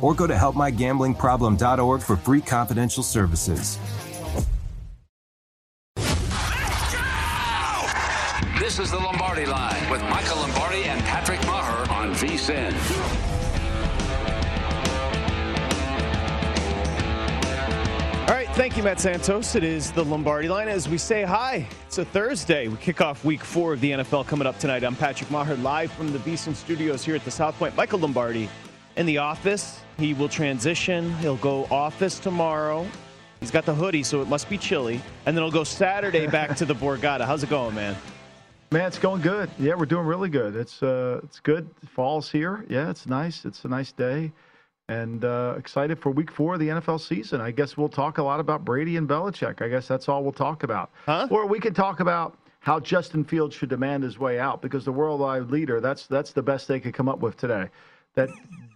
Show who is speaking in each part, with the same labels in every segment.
Speaker 1: or go to helpmygamblingproblem.org for free confidential services.
Speaker 2: This is the Lombardi Line with Michael Lombardi and Patrick Meagher on VSIN.
Speaker 3: All right, thank you, Matt Santos. It is the Lombardi line as we say hi. It's a Thursday. We kick off week four of the NFL coming up tonight. I'm Patrick Meagher, live from the VSIN studios here at the South Point. Michael Lombardi in the office. He will transition. He'll go office tomorrow. He's got the hoodie, so it must be chilly. And then he'll go Saturday back to the Borgata. How's it going, man?
Speaker 4: Man, it's going good. Yeah, we're doing really good. It's uh, it's good. Fall's here. Yeah, it's nice. It's a nice day, and uh, excited for Week Four of the NFL season. I guess we'll talk a lot about Brady and Belichick. I guess that's all we'll talk about.
Speaker 3: Huh?
Speaker 4: Or we can talk about how Justin Fields should demand his way out because the worldwide leader. That's that's the best they could come up with today. That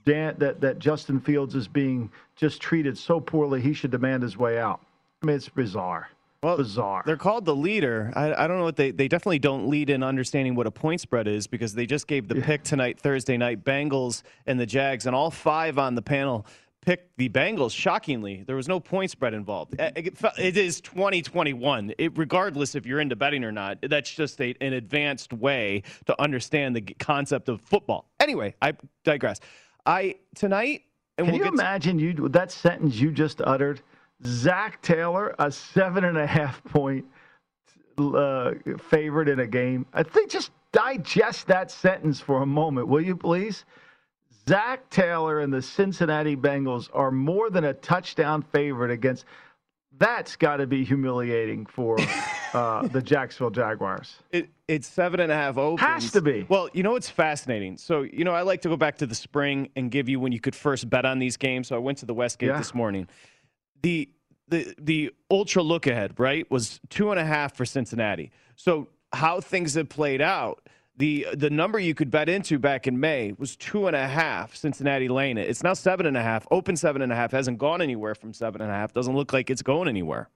Speaker 4: Dan, that that Justin Fields is being just treated so poorly. He should demand his way out. I mean, it's bizarre.
Speaker 3: Well,
Speaker 4: bizarre.
Speaker 3: They're called the leader. I, I don't know what they they definitely don't lead in understanding what a point spread is because they just gave the pick tonight, Thursday night, Bengals and the Jags, and all five on the panel picked the Bengals. Shockingly, there was no point spread involved. Eh, it, it is 2021. It, regardless if you're into betting or not, that's just a, an advanced way to understand the concept of football. Anyway, I digress. I tonight. And
Speaker 4: Can
Speaker 3: we'll
Speaker 4: you
Speaker 3: get to-
Speaker 4: imagine you that sentence you just uttered? Zac Taylor, a seven and a half point uh, favorite in a game. I think just digest that sentence for a moment, will you please? Zac Taylor and the Cincinnati Bengals are more than a touchdown favorite against. That's got to be humiliating for uh, the Jacksonville Jaguars.
Speaker 3: It, it's seven and a half opens.
Speaker 4: Has to be.
Speaker 3: Well, you know what's fascinating? So, you know, I like to go back to the spring and give you when you could first bet on these games. So I went to the Westgate
Speaker 4: Yeah.
Speaker 3: this morning. The the the ultra look ahead, right, was two and a half for Cincinnati. So how things have played out, the the number you could bet into back in May was two and a half, Cincinnati Lane. it. It's now seven and a half, open seven and a half, hasn't gone anywhere from seven and a half. Doesn't look like it's going anywhere.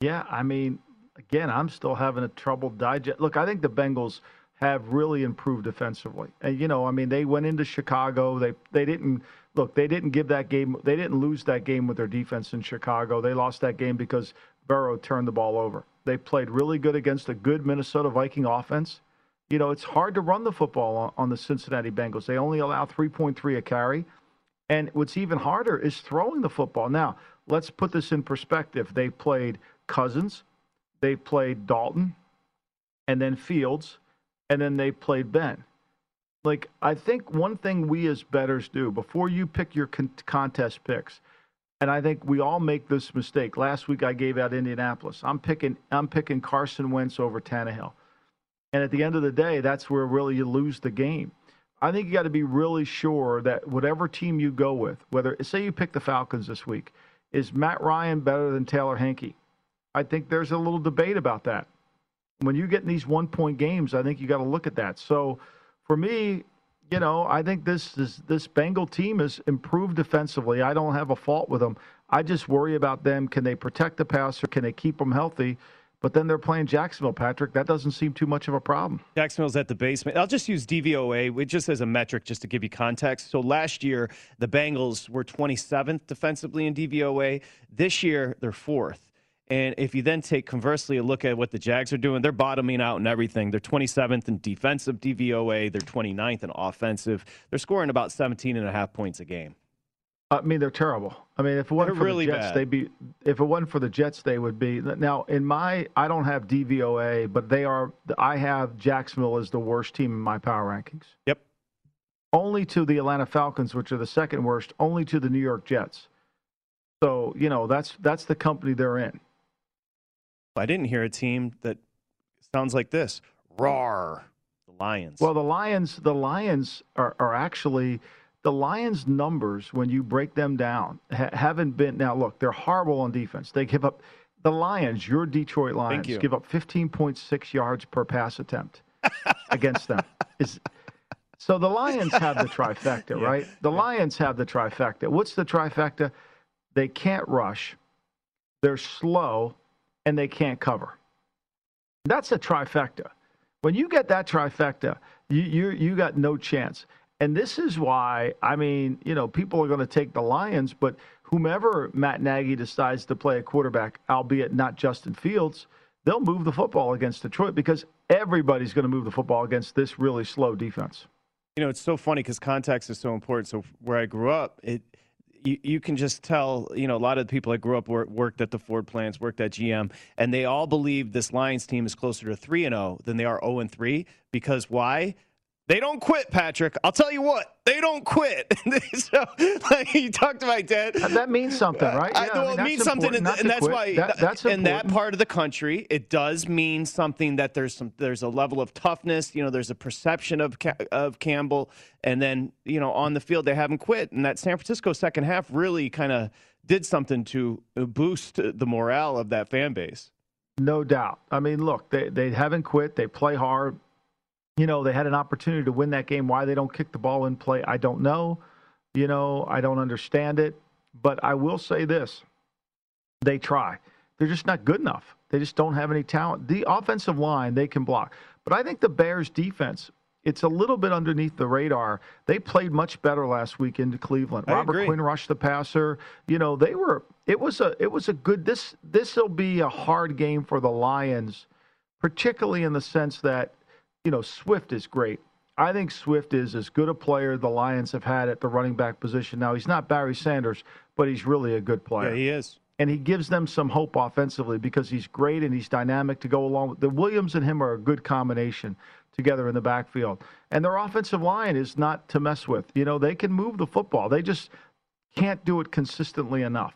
Speaker 4: Yeah, I mean, again, I'm still having a trouble digest. Look, I think the Bengals have really improved defensively, and you know, I mean, they went into Chicago. They they didn't look. They didn't give that game. They didn't lose that game with their defense in Chicago. They lost that game because Burrow turned the ball over. They played really good against a good Minnesota Viking offense. You know, it's hard to run the football on, on the Cincinnati Bengals. They only allow 3.3 a carry. And what's even harder is throwing the football. Now, let's put this in perspective. They played Cousins, they played Dalton, and then Fields, and then they played Ben. Like, I think one thing we as bettors do before you pick your con- contest picks, And I think we all make this mistake. Last week I gave out Indianapolis. I'm picking I'm picking Carson Wentz over Tannehill. And at the end of the day, that's where really you lose the game. I think you got to be really sure that whatever team you go with, whether say you pick the Falcons this week, is Matt Ryan better than Taylor Heinicke? I think there's a little debate about that. When you get in these one point games, I think you got to look at that. So for me, you know, I think this this this Bengal team has improved defensively. I don't have a fault with them. I just worry about them. Can they protect the passer? Can they keep them healthy? But then they're playing Jacksonville, Patrick. That doesn't seem too much of a problem.
Speaker 3: Jacksonville's at the basement. I'll just use DVOA just as a metric just to give you context. So last year, the Bengals were 27th defensively in DVOA. This year, they're fourth. And if you then take conversely a look at what the Jags are doing, they're bottoming out in everything. They're 27th in defensive DVOA, they're 29th in offensive. They're scoring about 17 and a half points a game.
Speaker 4: I mean, they're terrible. I mean, if it wasn't
Speaker 3: They're
Speaker 4: for
Speaker 3: really
Speaker 4: the Jets,
Speaker 3: bad.
Speaker 4: they'd be. If it wasn't for the Jets, they would be. Now, in my, I don't have DVOA, but they are. I have Jacksonville as the worst team in my power rankings.
Speaker 3: Yep.
Speaker 4: Only to the Atlanta Falcons, which are the second worst. Only to the New York Jets. So you know that's that's the company they're in.
Speaker 3: I didn't hear a team that sounds like this. Roar. The Lions.
Speaker 4: Well, the Lions, the Lions are, are actually the Lions' numbers when you break them down ha- haven't been. Now, look, they're horrible on defense. They give up. The Lions, your Detroit Lions,
Speaker 3: you.
Speaker 4: give up 15.6 yards per pass attempt against them. Is so the Lions have the trifecta,
Speaker 3: Yeah.
Speaker 4: right? The Lions have the trifecta. What's the trifecta? They can't rush, they're slow, and they can't cover. That's a trifecta. When you get that trifecta, you you you got no chance. And this is why I mean, you know, people are going to take the Lions, but whomever Matt Nagy decides to play a quarterback, albeit not Justin Fields, they'll move the football against Detroit because everybody's going to move the football against this really slow defense.
Speaker 3: You know, it's so funny because context is so important. So where I grew up, it you, you can just tell, you know, a lot of the people I grew up wor- worked at the Ford plants, worked at GM, and they all believe this Lions team is closer to 3 and 0 than they are 0 and 3 because why? They don't quit, Patrick. I'll tell you what, they don't quit. so, like you talked to my dad.
Speaker 4: Uh, that means something, uh, right?
Speaker 3: I,
Speaker 4: Yeah,
Speaker 3: well,
Speaker 4: mean,
Speaker 3: it means something, and, and that's
Speaker 4: quit.
Speaker 3: why
Speaker 4: That- uh, that's
Speaker 3: in that part of the country, it does mean something that there's some there's a level of toughness. You know, there's a perception of of Campbell, and then you know on the field they haven't quit, and that San Francisco second half really kind of did something to boost the morale of that fan base.
Speaker 4: No doubt. I mean, look, they they haven't quit. They play hard. You know, they had an opportunity to win that game. Why they don't kick the ball in play, I don't know. You know, I don't understand it. But I will say this: they try. They're just not good enough. They just don't have any talent. The offensive line they can block, but I think the Bears' defense. It's a little bit underneath the radar. They played much better last week into Cleveland.
Speaker 3: I
Speaker 4: Robert
Speaker 3: agree.
Speaker 4: Quinn rushed the passer. You know, they were. It was a. It was a good. This. This will be a hard game for the Lions, particularly in the sense that, you know, Swift is great. I think Swift is as good a player the Lions have had at the running back position. Now he's not Barry Sanders, but he's really a good player
Speaker 3: Yeah, he is.
Speaker 4: and he gives them some hope offensively because he's great and he's dynamic to go along with the Williams and him are a good combination together in the backfield. And their offensive line is not to mess with. You know, they can move the football. They just can't do it consistently enough.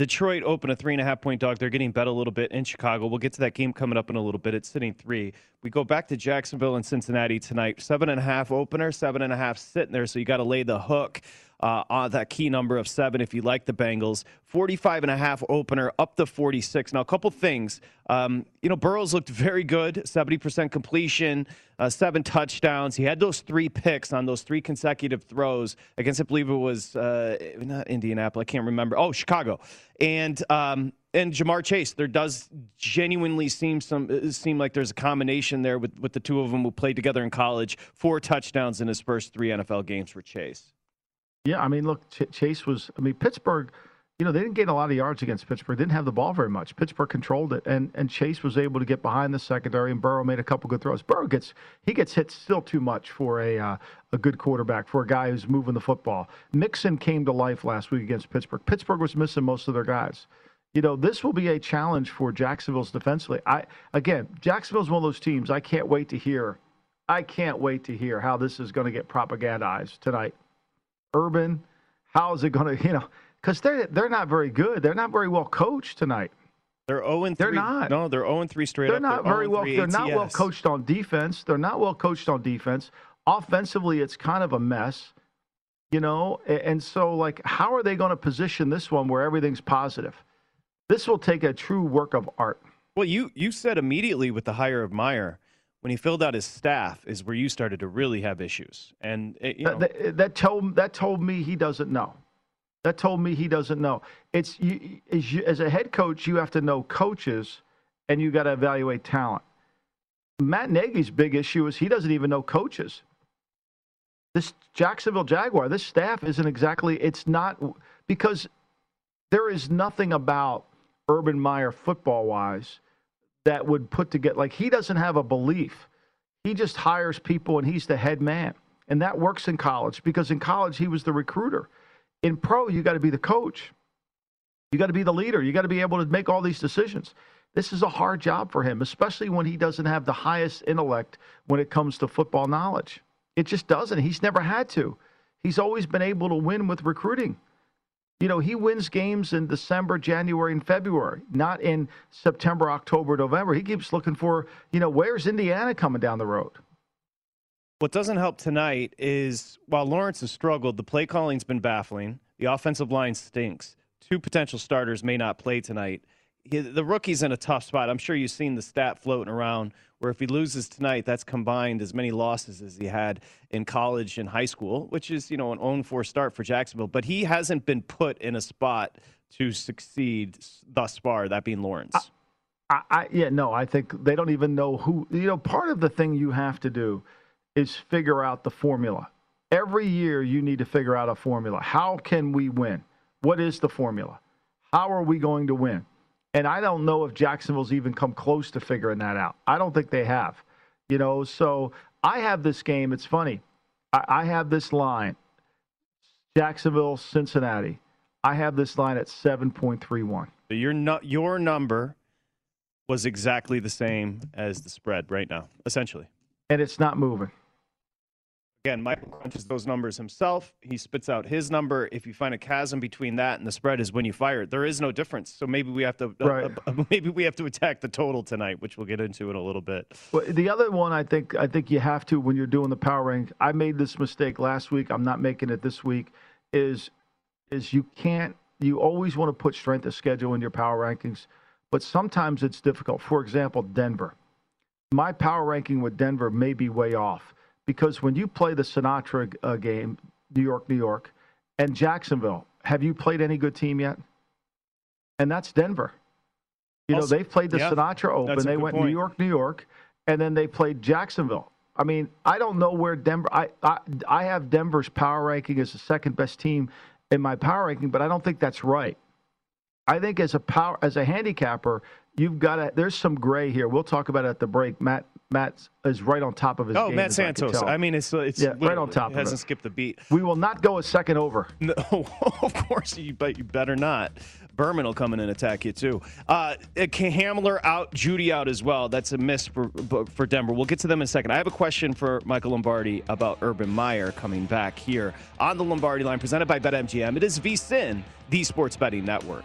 Speaker 3: Detroit opened a three and a half point dog. They're getting bet a little bit in Chicago. We'll get to that game coming up in a little bit. It's sitting three. We go back to Jacksonville and Cincinnati tonight. Seven and a half opener, seven and a half sitting there. So you got to lay the hook uh, on that key number of seven if you like the Bengals. 45 and a half opener up to 46. Now, a couple things. Um, you know, Burrows looked very good 70% completion, uh, seven touchdowns. He had those three picks on those three consecutive throws against, I believe it was uh, not Indianapolis. I can't remember. Oh, Chicago. And, um, and Ja'Marr Chase, there does genuinely seem some seem like there's a combination there with, with the two of them who played together in college. Four touchdowns in his first three NFL games for Chase.
Speaker 4: Yeah, I mean, look, Ch- Chase was. I mean, Pittsburgh. You know, they didn't gain a lot of yards against Pittsburgh. Didn't have the ball very much. Pittsburgh controlled it, and and Chase was able to get behind the secondary, and Burrow made a couple good throws. Burrow gets he gets hit still too much for a uh, a good quarterback for a guy who's moving the football. Mixon came to life last week against Pittsburgh. Pittsburgh was missing most of their guys. You know, this will be a challenge for Jacksonville's defensively. I again, Jacksonville's one of those teams. I can't wait to hear. I can't wait to hear how this is going to get propagandized tonight. Urban, how is it going to, you know, because they're they're not very good. They're not very well coached tonight.
Speaker 3: They're 0 and 3.
Speaker 4: They're not.
Speaker 3: No, they're 0 and 3 straight
Speaker 4: They're
Speaker 3: up.
Speaker 4: not
Speaker 3: they're
Speaker 4: oh
Speaker 3: very
Speaker 4: well. They're not well coached on defense. They're not well coached on defense. Offensively, it's kind of a mess, you know. And so, like, how are they going to position this one where everything's positive? This will take a true work of art.
Speaker 3: Well, you you said immediately with the hire of Meyer, when he filled out his staff, is where you started to really have issues. And it, you know,
Speaker 4: That, that, that told that told me he doesn't know. That told me he doesn't know. It's you, as, you, as a head coach, you have to know coaches, and you got to evaluate talent. Matt Nagy's big issue is he doesn't even know coaches. This Jacksonville Jaguar, this staff isn't exactly. It's not because there is nothing about Urban Meyer football wise that would put together like he doesn't have a belief. He just hires people and he's the head man. And that works in college because in college he was the recruiter. In pro, you got to be the coach. You got to be the leader. You got to be able to make all these decisions. This is a hard job for him, especially when he doesn't have the highest intellect when it comes to football knowledge. It just doesn't. He's never had to. He's always been able to win with recruiting. You know, he wins games in December, January, and February, not in September, October, November. He keeps looking for, you know, where's Indiana coming down the road?
Speaker 3: What doesn't help tonight is while Lawrence has struggled, the play calling's been baffling. The offensive line stinks. Two potential starters may not play tonight. The rookie's in a tough spot. I'm sure you've seen the stat floating around where if he loses tonight, that's combined as many losses as he had in college and high school, which is, you know, an 0 4 start for Jacksonville. But he hasn't been put in a spot to succeed thus far, that being Lawrence.
Speaker 4: I, I yeah, no, I think they don't even know who. You know, part of the thing you have to do is figure out the formula. Every year, you need to figure out a formula. How can we win? What is the formula? How are we going to win? And I don't know if Jacksonville's even come close to figuring that out. I don't think they have. You know, so I have this game. It's funny. I, I have this line Jacksonville, Cincinnati. I have this line at 7.31.
Speaker 3: So your nu- your number was exactly the same as the spread right now, essentially.
Speaker 4: And it's not moving.
Speaker 3: Again, Michael crunches those numbers himself. He spits out his number. If you find a chasm between that and the spread, is when you fire it. There is no difference. So maybe we have to uh,
Speaker 4: Right.
Speaker 3: uh, maybe we have to attack the total tonight, which we'll get into in a little bit.
Speaker 4: Well, the other one, I think, I think you have to when you're doing the power rank. I made this mistake last week. I'm not making it this week. Is is you can't. You always want to put strength of schedule in your power rankings, but sometimes it's difficult. For example, Denver. My power ranking with Denver may be way off because when you play the Sinatra uh, game, New York, New York, and Jacksonville, have you played any good team yet? And that's Denver. You know,
Speaker 3: Also-
Speaker 4: they've played the
Speaker 3: yeah,
Speaker 4: Sinatra Open. They went New. York, New York, and then they played Jacksonville. I mean, I don't know where Denver. I, I I have Denver's power ranking as the second best team in my power ranking, but I don't think that's right. I think as a power as a handicapper, you've got to. There's some gray here. We'll talk about it at the break. Matt Matt is right on top of his
Speaker 3: Oh,
Speaker 4: game.
Speaker 3: Matt
Speaker 4: as I
Speaker 3: Santos. I, mean, it's it's
Speaker 4: Yeah, right on top of
Speaker 3: Hasn't
Speaker 4: it.
Speaker 3: skipped a beat.
Speaker 4: we will not go a second over.
Speaker 3: No, of course you, but you better not. Berman will come in and attack you too. Uh, Hamler out, Jeudy out as well. That's a miss for for Denver. We'll get to them in a second. I have a question for Michael Lombardi about Urban Meyer coming back here on the Lombardi line, presented by BetMGM. It is VSIN, the sports betting network.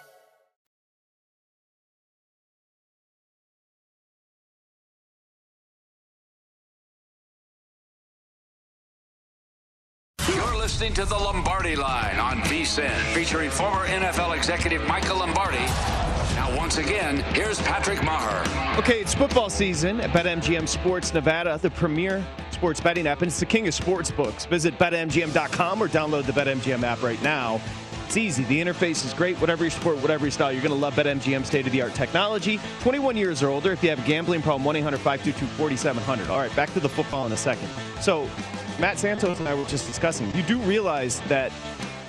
Speaker 2: Listening to the Lombardi Line on VSIN, featuring former NFL executive Michael Lombardi. Now, once again, here's Patrick Meagher.
Speaker 3: Okay, it's football season at BetMGM Sports Nevada, the premier sports betting app, and it's the king of sports books. Visit BetMGM.com or download the BetMGM app right now. It's easy. The interface is great. Whatever your sport, whatever your style, you're going to love BetMGM state of the art technology. 21 years or older. If you have a gambling problem, 1 800 522 4700. All right, back to the football in a second. So, Matt Santos and I were just discussing. You do realize that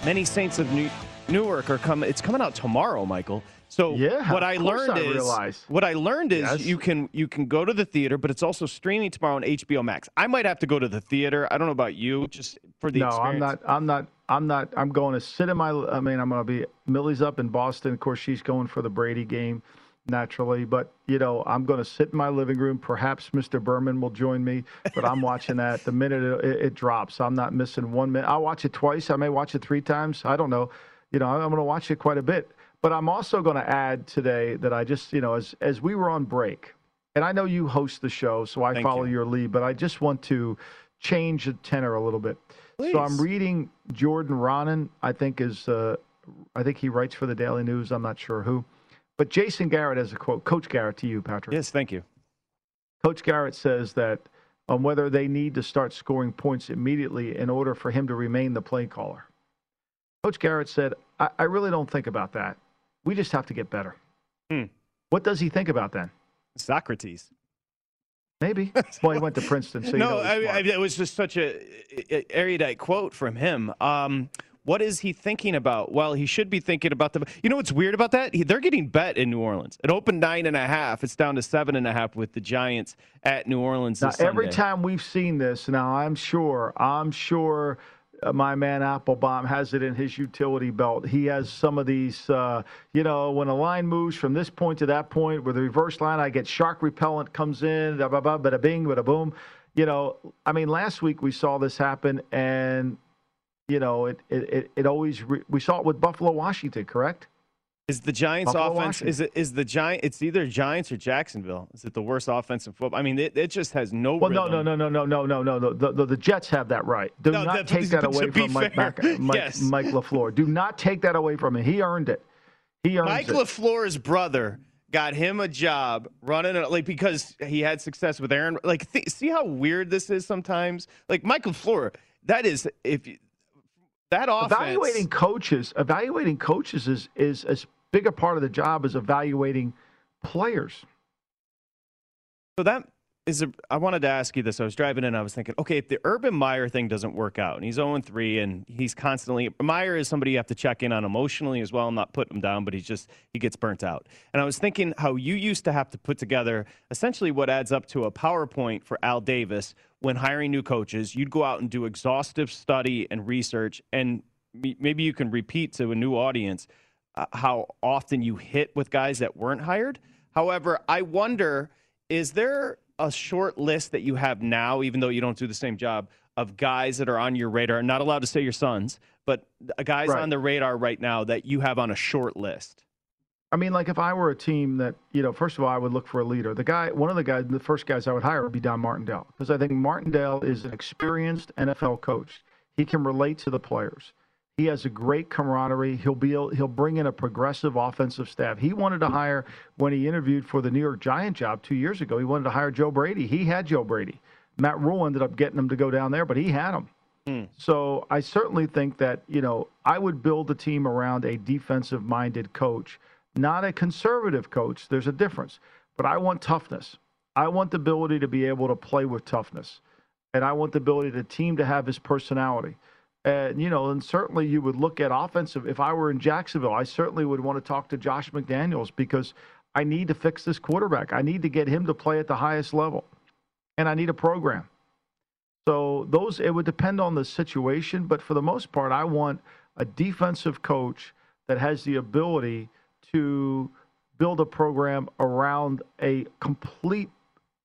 Speaker 3: many Saints of New- Newark are coming. It's coming out tomorrow, Michael. So
Speaker 4: Yeah,
Speaker 3: what I learned
Speaker 4: I
Speaker 3: is
Speaker 4: realize.
Speaker 3: what I learned is
Speaker 4: Yes.
Speaker 3: you can you can go to the theater, but it's also streaming tomorrow on HBO Max. I might have to go to the theater. I don't know about you, just for the
Speaker 4: no,
Speaker 3: experience.
Speaker 4: I'm not. I'm not. I'm not. I'm going to sit in my. I mean, I'm going to be. Millie's up in Boston. Of course, she's going for the Brady game, naturally. But you know, I'm going to sit in my living room. Perhaps Mr. Berman will join me. But I'm watching that the minute it, it, drops. I'm not missing one minute. I'll watch it twice. I may watch it three times. I don't know. You know, I'm going to watch it quite a bit. But I'm also going to add today that I just, you know, as as we were on break, and I know you host the show, so I
Speaker 3: Thank
Speaker 4: follow
Speaker 3: you.
Speaker 4: your lead. But I just want to change the tenor a little bit. So I'm reading Jordan Raanan. I think is uh, I think he writes for the Daily News. I'm not sure who, but Jason Garrett has a quote. Coach Garrett to you, Patrick.
Speaker 3: Yes, thank you.
Speaker 4: Coach Garrett says that on whether they need to start scoring points immediately in order for him to remain the play caller. Coach Garrett said, I, I really don't think about that. We just have to get better.
Speaker 3: Hmm.
Speaker 4: What does he think about then?
Speaker 3: Socrates.
Speaker 4: Maybe. well, he went to Princeton, so
Speaker 3: no, I, I, it was just such a, a erudite quote from him. Um, what is he thinking about? Well, he should be thinking about the. You know what's weird about that? He, they're getting bet in New Orleans. It opened nine and a half. It's down to seven and a half with the Giants at New Orleans.
Speaker 4: Now, every time we've seen this, now I'm sure, I'm sure uh, my man Applebaum has it in his utility belt. He has some of these, uh, you know, when a line moves from this point to that point, with the reverse line, I get shark repellent comes in, blah, blah, blah, bada bing, bada boom. You know, I mean, last week we saw this happen, and you know, it it, it, always re- we saw it with Buffalo, Washington, correct?
Speaker 3: Is the Giants'
Speaker 4: Buffalo,
Speaker 3: offense
Speaker 4: Washington.
Speaker 3: is it is the Giant? It's either Giants or Jacksonville. Is it the worst offense in football? I mean, it, it just has no.
Speaker 4: Well, no,
Speaker 3: rhythm.
Speaker 4: no, no, no, no, no, no, no. The, the, the Jets have that right. Do
Speaker 3: No,
Speaker 4: not
Speaker 3: the-
Speaker 4: take that away from Mike,
Speaker 3: fair,
Speaker 4: Mac, Mike,
Speaker 3: yes.
Speaker 4: Mike Lafleur. Do not take that away from him. He earned it. He earned
Speaker 3: Mike
Speaker 4: it.
Speaker 3: LaFleur's brother got him a job running it like because he had success with Aaron. Like, th- see how weird this is sometimes. Like Mike LaFleur, that is if you, that offense.
Speaker 4: evaluating coaches, evaluating coaches is is as big a part of the job as evaluating players.
Speaker 3: So that is a. I wanted to ask you this. I was driving in. I was thinking, okay, if the Urban Meyer thing doesn't work out, and he's 0 3, and he's constantly Meyer is somebody you have to check in on emotionally as well. I'm not putting him down, but he's just he gets burnt out. And I was thinking how you used to have to put together essentially what adds up to a PowerPoint for Al Davis when hiring new coaches. You'd go out and do exhaustive study and research, and maybe you can repeat to a new audience uh, how often you hit with guys that weren't hired. However, I wonder is there a short list that you have now, even though you don't do the same job, of guys that are on your radar? Not allowed to say your sons, but uh, guys
Speaker 4: Right.
Speaker 3: on the radar right now that you have on a short list.
Speaker 4: I mean, like if I were a team that, you know, first of all, I would look for a leader. The guy, one of the guys, the first guys I would hire would be Don Martindale because I think Martindale is an experienced NFL coach. He can relate to the players. He has a great camaraderie. He'll be he'll bring in a progressive offensive staff. He wanted to hire when he interviewed for the New York Giant job two years ago. He wanted to hire Joe Brady. He had Joe Brady. Matt Rhule ended up getting him to go down there, but he had him. Hmm. So I certainly think that, you know, I would build a team around a defensive minded coach, not a conservative coach. There's a difference. But I want toughness. I want the ability to be able to play with toughness. And I want the ability of the team to have his personality. And, you know, and certainly you would look at offensive. If I were in Jacksonville, I certainly would want to talk to Josh McDaniels because I need to fix this quarterback. I need to get him to play at the highest level. And I need a program. So those it would depend on the situation, but for the most part, I want a defensive coach that has the ability to build a program around a complete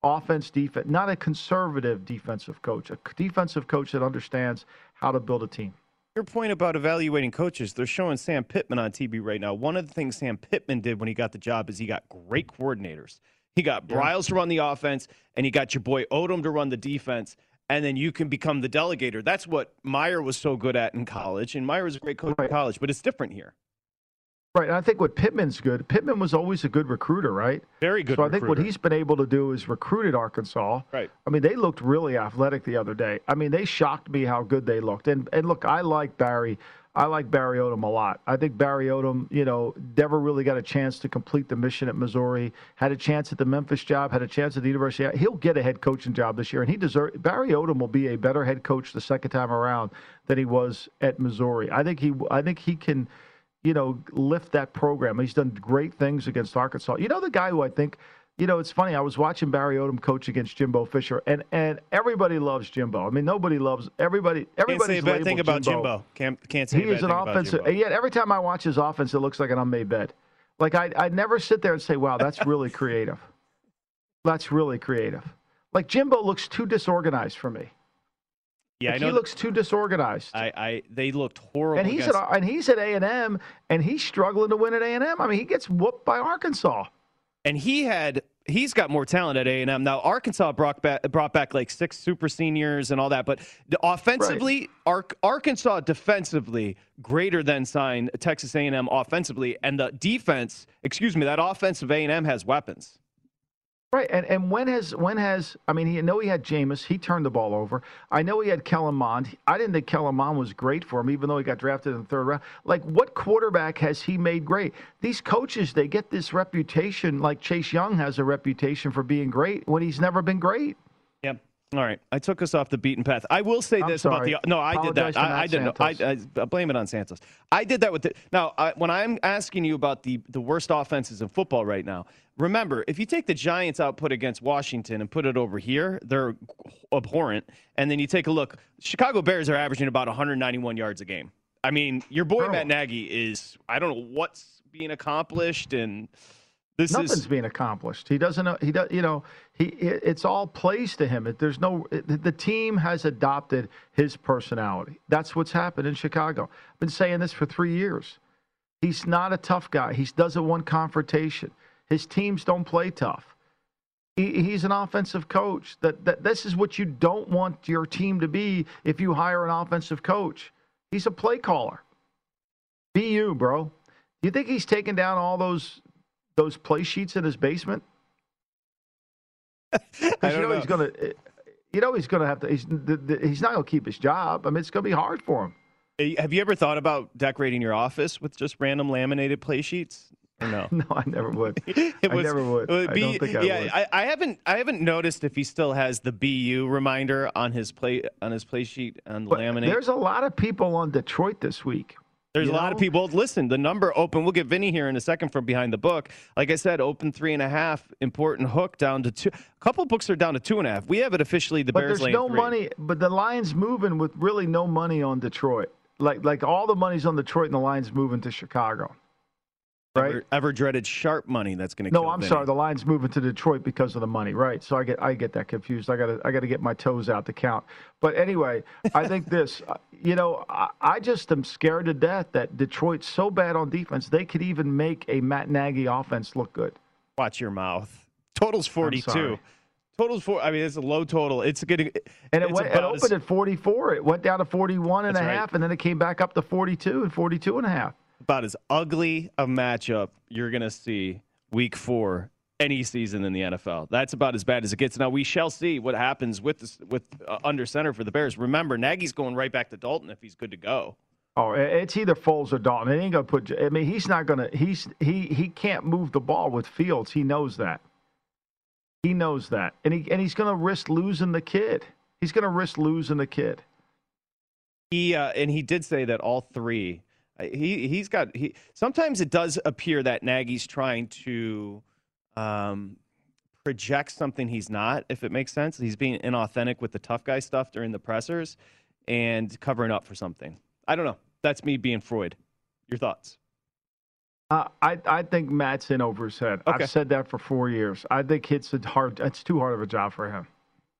Speaker 4: offense defense, not a conservative defensive coach, a defensive coach that understands how to build a team.
Speaker 3: Your point about evaluating coaches, they're showing Sam Pittman on TV right now. One of the things Sam Pittman did when he got the job is he got great coordinators. He got Briles to run the offense, and he got your boy Odom to run the defense, and then you can become the delegator. That's what Meyer was so good at in college, and Meyer was a great coach in college, but it's different here.
Speaker 4: Right. And I think what Pittman's good, Pittman was always a good recruiter, right?
Speaker 3: Very good
Speaker 4: So I think what he's been able to do is recruited Arkansas.
Speaker 3: Right.
Speaker 4: I mean, they looked really athletic the other day. I mean, they shocked me how good they looked. And and look, I like Barry. I like Barry Odom a lot. I think Barry Odom, you know, never really got a chance to complete the mission at Missouri. Had a chance at the Memphis job. Had a chance at the University. He'll get a head coaching job this year, and he deserves. Barry Odom will be a better head coach the second time around than he was at Missouri. I think he. I think he can you know, lift that program. He's done great things against Arkansas. You know, the guy who I think, you know, it's funny. I was watching Barry Odom coach against Jimbo Fisher, and and everybody loves Jimbo. I mean, nobody loves everybody.
Speaker 3: Can't say a bad thing about Jimbo. Can't, can't say
Speaker 4: He
Speaker 3: a bad
Speaker 4: is an offensive. And yet, every time I watch his offense, it looks like an unmade bed. Like I, I never sit there and say, "Wow, that's really creative." That's really creative. Like Jimbo looks too disorganized for me.
Speaker 3: Yeah,
Speaker 4: Like, he looks too disorganized.
Speaker 3: I, I they looked horrible.
Speaker 4: And he's
Speaker 3: against,
Speaker 4: at and he's at A and M, and he's struggling to win at A and M. I mean, he gets whooped by Arkansas.
Speaker 3: and he had he's got more talent at A&M. Now Arkansas brought back brought back like six super seniors and all that, but the- offensively, Ar- Arkansas defensively greater than sign Texas A&M offensively, and the defense, excuse me, that offensive A&M has weapons.
Speaker 4: Right, and and when has when has I mean, he I know he had Jameis, he turned the ball over. I know he had Kellen Mond. I didn't think Kellen Mond was great for him, even though he got drafted in the third round. Like, what quarterback has he made great? These coaches, they get this reputation. Like Chase Young has a reputation for being great when he's never been great.
Speaker 3: All right, I took us off the beaten path. I will say
Speaker 4: I'm
Speaker 3: this about the no, I did that. I, I didn't. I, I, I blame it on Santos. I did that with the now. I, when I'm asking you about the the worst offenses in football right now, remember if you take the Giants' output against Washington and put it over here, they're abhorrent. And then you take a look, Chicago Bears are averaging about 191 yards a game. I mean, your boy Matt Nagy is I don't know what's being accomplished and This
Speaker 4: Nothing's
Speaker 3: is
Speaker 4: being accomplished. He doesn't. He does. You know. He. It's all plays to him. There's no. The team has adopted his personality. That's what's happened in Chicago. I've been saying this for three years. He's not a tough guy. He doesn't want confrontation. His teams don't play tough. He, he's an offensive coach. That, that this is what you don't want your team to be if you hire an offensive coach. He's a play caller. Be you, bro. You think he's taking down all those those play sheets in his basement? Because you know, he's gonna, eh, you know he's gonna have to. He's he's not gonna keep his job. I mean, it's gonna be hard for him.
Speaker 3: Have you ever thought about decorating your office with just random laminated play sheets? No?
Speaker 4: no, I never would.
Speaker 3: It
Speaker 4: I never would.
Speaker 3: would
Speaker 4: I
Speaker 3: be-
Speaker 4: don't think I
Speaker 3: yeah,
Speaker 4: would.
Speaker 3: I, I haven't. I haven't noticed if he still has the BU reminder on his play on his play sheet on the
Speaker 4: But
Speaker 3: laminate.
Speaker 4: there's a lot of people on Detroit this week.
Speaker 3: There's
Speaker 4: you
Speaker 3: a lot of people. Listen, the number open. We'll get Vinny here in a second from behind the book. Like I said, open three and a half. Important hook down to two. A couple books are down to two and a half. We have it officially. The
Speaker 4: But
Speaker 3: Bears
Speaker 4: there's no
Speaker 3: three.
Speaker 4: money. But the Lions moving with really no money on Detroit. Like like all the money's on Detroit, and the Lions moving to Chicago. Right.
Speaker 3: Ever, ever dreaded sharp money. That's going to. Come.
Speaker 4: No, I'm sorry. The line's moving to Detroit because of the money, right? So I get I get that confused. I got to I got to get my toes out to count. But anyway, I think this. uh, You know, I, I just am scared to death that Detroit's so bad on defense they could even make a Matt Nagy offense look good.
Speaker 3: Watch your mouth. Total's 42. Total's four. I mean, it's a low total. It's getting.
Speaker 4: And it went it opened at 44. It went down to 41 and a
Speaker 3: That's right.
Speaker 4: half, and then it came back up to 42 and 42 and a half.
Speaker 3: About as ugly a matchup you're going to see week four any season in the NFL. That's about as bad as it gets. Now we shall see what happens with this, with uh, under center for the Bears. Remember, Nagy's going right back to Dalton if he's good to go.
Speaker 4: Oh, it's either Foles or Dalton. It ain't gonna put. I mean, he's not gonna. He's he he can't move the ball with Fields. He knows that. He knows that, and he and he's gonna risk losing the kid. He's gonna risk losing the kid.
Speaker 3: He uh, and he did say that all three. He he's got he. Sometimes it does appear that Nagy's trying to um, project something he's not. If it makes sense, he's being inauthentic with the tough guy stuff during the pressers and covering up for something. I don't know. That's me being Freud. Your thoughts?
Speaker 4: Uh, I I think Matt's in over his head.
Speaker 3: Okay.
Speaker 4: I've said that for four years. I think it's a hard. It's too hard of a job for him.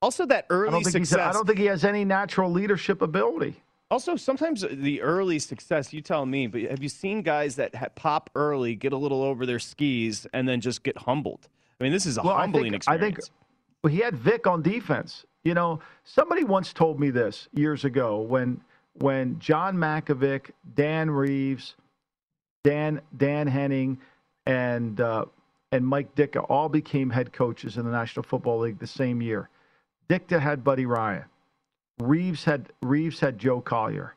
Speaker 3: Also, that early
Speaker 4: I don't think he's.
Speaker 3: success.
Speaker 4: I don't think he has any natural leadership ability.
Speaker 3: Also, sometimes the early success, you tell me, but have you seen guys that ha- pop early, get a little over their skis, and then just get humbled? I mean, this is a
Speaker 4: Well, I
Speaker 3: humbling
Speaker 4: experience. I think well, he had Vic on defense. You know, somebody once told me this years ago when when John Mackovic, Dan Reeves, Dan Dan Henning, and uh, and Mike Ditka all became head coaches in the National Football League the same year. Ditka had Buddy Ryan. Reeves had Reeves had Joe Collier.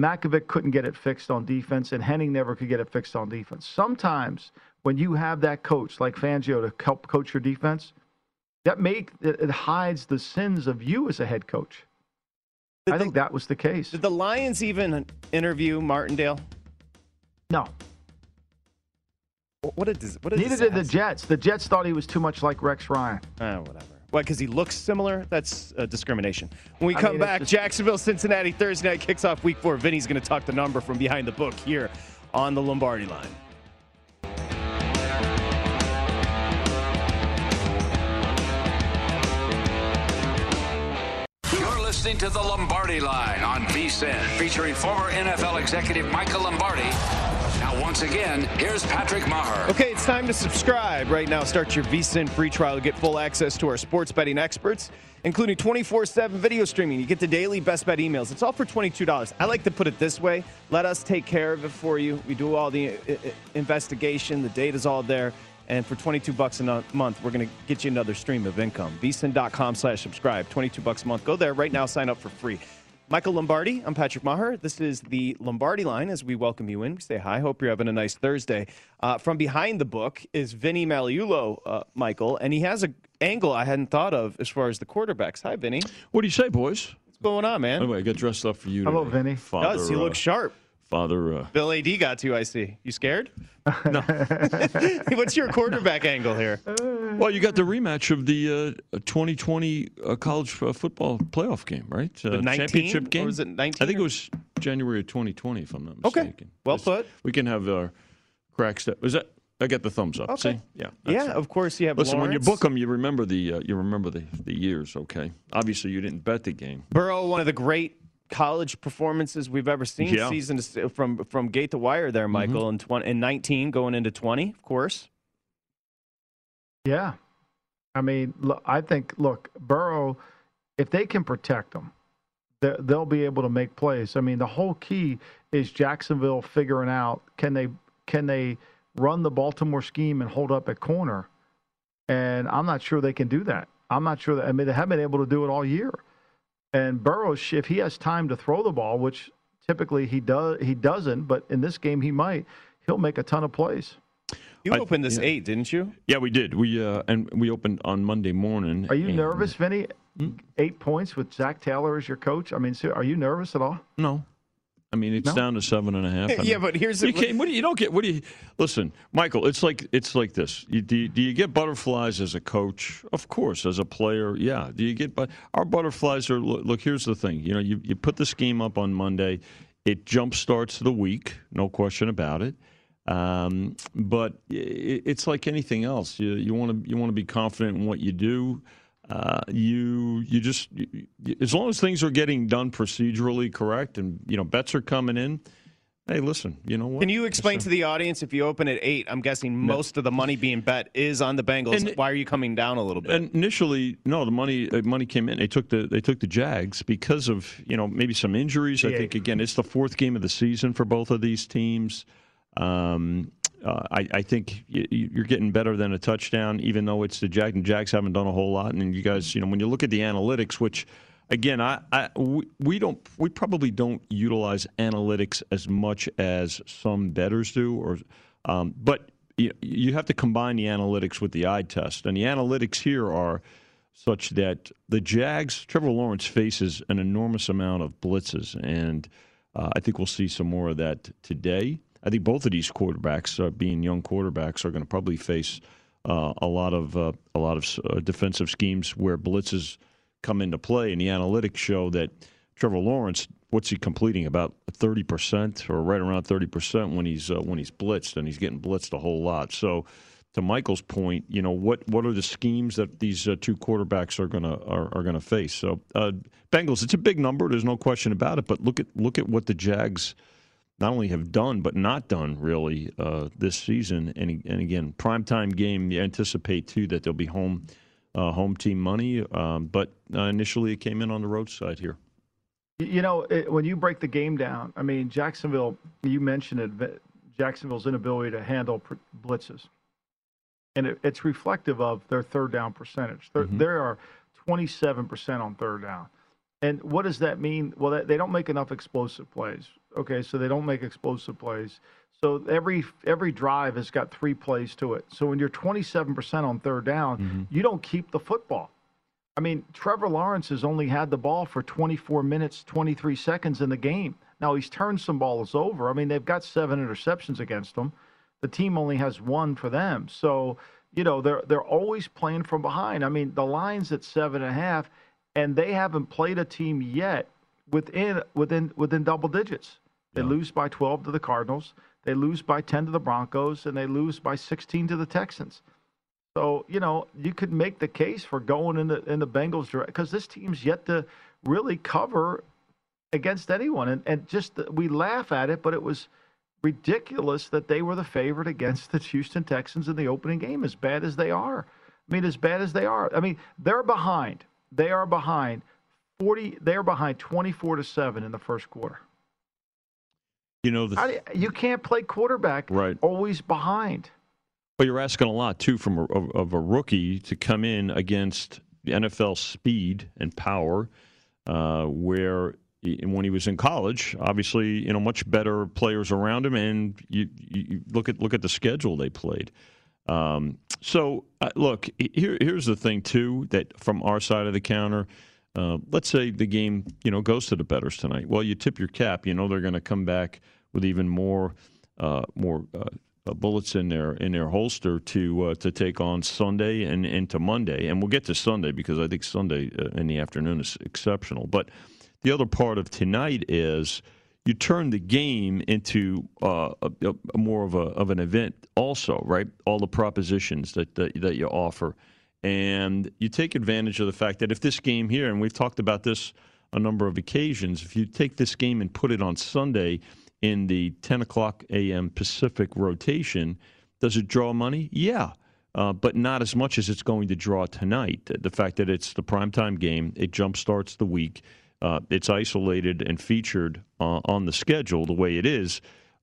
Speaker 4: Mackovic couldn't get it fixed on defense, and Henning never could get it fixed on defense. Sometimes when you have that coach like Fangio to help coach your defense, that make it, hides the sins of you as a head coach. I think that was the case.
Speaker 3: Did the Lions even interview Martindale?
Speaker 4: No.
Speaker 3: What a what a
Speaker 4: Neither did the. Jets. The Jets thought he was too much like Rex Ryan.
Speaker 3: Ah, whatever. Why? Because he looks similar? That's uh, discrimination. When we
Speaker 4: I
Speaker 3: come
Speaker 4: mean,
Speaker 3: back,
Speaker 4: just-
Speaker 3: Jacksonville, Cincinnati, Thursday night kicks off week four. Vinny's going to talk the number from behind the book here on the Lombardi line.
Speaker 2: You're listening to the Lombardi Line on VSIN, featuring former NFL executive Michael Lombardi. Once again, here's Patrick Meagher.
Speaker 3: Okay, it's time to subscribe. Right now, start your VSIN free trial to get full access to our sports betting experts, including 24 7 video streaming. You get the daily best bet emails. It's all for $22. I like to put it this way let us take care of it for you. We do all the uh, uh, investigation, the data's all there. And for 22 bucks a month, we're going to get you another stream of income. VSIN.com slash subscribe. 22 bucks a month. Go there right now. Sign up for free. Michael Lombardi, I'm Patrick Meagher. This is the Lombardi line as we welcome you in. We say hi. Hope you're having a nice Thursday. Uh, from behind the book is Vinny Magliulo, uh, Michael, and he has an angle I hadn't thought of as far as the quarterbacks. Hi, Vinny.
Speaker 5: What do you say, boys?
Speaker 3: What's going on, man?
Speaker 5: Anyway, I got dressed up for you.
Speaker 4: Hello,
Speaker 5: today.
Speaker 4: Vinny.
Speaker 5: Father,
Speaker 3: Does he
Speaker 5: uh,
Speaker 3: looks sharp?
Speaker 5: Father, uh,
Speaker 3: Bill AD got to you, I see. You scared? No. What's your quarterback angle here?
Speaker 5: well, you got the rematch of the uh, 2020 uh, college uh, football playoff game, right? Uh,
Speaker 3: The 19?
Speaker 5: championship
Speaker 3: Or
Speaker 5: game.
Speaker 3: was it 19
Speaker 5: I think
Speaker 3: or-
Speaker 5: it was January of 2020, if I'm not mistaken. Okay.
Speaker 3: Well
Speaker 5: Let's-
Speaker 3: put.
Speaker 5: We can have our cracks. That was that. I get the thumbs up.
Speaker 3: Okay.
Speaker 5: See, yeah,
Speaker 3: Yeah,
Speaker 5: that's-
Speaker 3: of course you have
Speaker 5: Listen, when you book them, you remember the uh, you remember the the years. Okay, obviously you didn't bet the game.
Speaker 3: Burrow, one of the great college performances we've ever seen,
Speaker 5: Yeah.
Speaker 3: season to, from from gate to wire. There, mm-hmm. Michael, in twenty in nineteen, going into twenty, of course.
Speaker 4: Yeah. I mean, look, I think, look, Burrow, if they can protect them they- they'll be able to make plays. I mean, the whole key is Jacksonville figuring out can they can they run the Baltimore scheme and hold up at corner, and I'm not sure they can do that. I'm not sure that. I mean, they haven't been able to do it all year. And Burrow, if he has time to throw the ball, which typically he does, he doesn't, but in this game he might. He'll make a ton of plays.
Speaker 3: You opened this
Speaker 5: yeah.
Speaker 3: eight, didn't you?
Speaker 5: Yeah, we did. We uh, and we opened on Monday morning.
Speaker 4: Are you
Speaker 5: and-
Speaker 4: nervous, Vinny? Eight points with Zac Taylor as your coach. I mean, are you nervous at all?
Speaker 5: No. I mean, it's
Speaker 4: No?
Speaker 5: down to seven and a half. I
Speaker 3: Yeah,
Speaker 5: mean,
Speaker 3: but here's the-
Speaker 5: you, can't, what do you, you don't get. What do you listen, Michael? It's like it's like this. You, do, you, do you get butterflies as a coach? Of course, as a player, yeah. Do you get? But our butterflies are. Look, look, here's the thing. You know, you, you put the scheme up on Monday. It jump starts the week, no question about it. Um, but it, it's like anything else. You you want to you want to be confident in what you do. Uh, you you just you, as long as things are getting done procedurally correct and you know bets are coming in. Hey, listen, you know what?
Speaker 3: Can you explain to the audience if you open at eight? I'm guessing most of the money being bet is on the Bengals.
Speaker 5: And-
Speaker 3: Why are you coming down a little bit?
Speaker 5: And initially, no, the money uh, money came in. They took the they took the Jags because of you know maybe some injuries. I think again it's the fourth game of the season for both of these teams. Um, uh, I, I think you're getting better than a touchdown, even though it's the Jags. And Jags haven't done a whole lot. And you guys, you know, when you look at the analytics, which again, I, I we, we don't we probably don't utilize analytics as much as some bettors do, or um, but you, you have to combine the analytics with the eye test, and the analytics here are such that the Jags, Trevor Lawrence faces an enormous amount of blitzes, and uh, I think we'll see some more of that today. I think both of these quarterbacks, uh, being young quarterbacks, are going to probably face uh, a lot of uh, a lot of uh, defensive schemes where blitzes come into play, and the analytics show that Trevor Lawrence, what's he completing about thirty percent or right around thirty percent when he's uh, when he's blitzed, and he's getting blitzed a whole lot. So, to Michael's point, you know what what are the schemes that these uh, two quarterbacks are gonna are, are gonna face? So, Bengals, it's a big number. There's no question about it. But look at look at what the Jags not only have done but not done really uh, this season. And and again, primetime game. You anticipate too that there'll be home uh, home team money. Um, but uh, initially, it came in on the roadside here.
Speaker 4: You know, it, when you break the game down, I mean, Jacksonville, you mentioned it, Jacksonville's inability to handle pr- blitzes. And it, it's reflective of their third down percentage. They're, They are 27% on third down. And what does that mean? Well, they don't make enough explosive plays. Okay, so they don't make explosive plays. So every every drive has got three plays to it. So when you're 27% on third down, mm-hmm. you don't keep the football. I mean, Trevor Lawrence has only had the ball for 24 minutes, 23 seconds in the game. Now he's turned some balls over. I mean, they've got seven interceptions against them. The team only has one for them. So, you know, they're they're always playing from behind. I mean, the line's at seven and a half, and they haven't played a team yet within within within double digits. They lose by 12 to the Cardinals. They lose by 10 to the Broncos, and they lose by 16 to the Texans. So you know you could make the case for going in the in the Bengals direct because this team's yet to really cover against anyone, and and just we laugh at it, but it was ridiculous that they were the favorite against the Houston Texans in the opening game. As bad as they are, I mean, as bad as they are, I mean, they're behind. They are behind forty. They are behind twenty-four to seven in the first quarter.
Speaker 5: You know, the,
Speaker 4: you, can't play quarterback
Speaker 5: Right.
Speaker 4: always behind.
Speaker 5: But you're asking a lot too from a, of, a rookie to come in against the NFL speed and power, uh, where he, when he was in college, obviously you know much better players around him, and you, you you look at look at the schedule they played. Um, so uh, look, here here's the thing too that from our side of the counter. Uh, let's say the game, you know, goes to the bettors tonight. Well, you tip your cap. You know they're going to come back with even more, uh, more uh, bullets in their in their holster to uh, to take on Sunday and into Monday. And we'll get to Sunday because I think Sunday uh, in the afternoon is exceptional. But the other part of tonight is you turn the game into uh, a, a more of a of an event, also, right? All the propositions that, that that you offer, and you take advantage of the fact that if this game here, and we've talked about this a number of occasions, if you take this game and put it on Sunday in the 10 o'clock a.m. Pacific rotation, does it draw money? Yeah. Uh, but not as much as it's going to draw tonight. The fact that it's the primetime game, it jumpstarts the week. Uh, it's isolated and featured uh, on the schedule the way it is.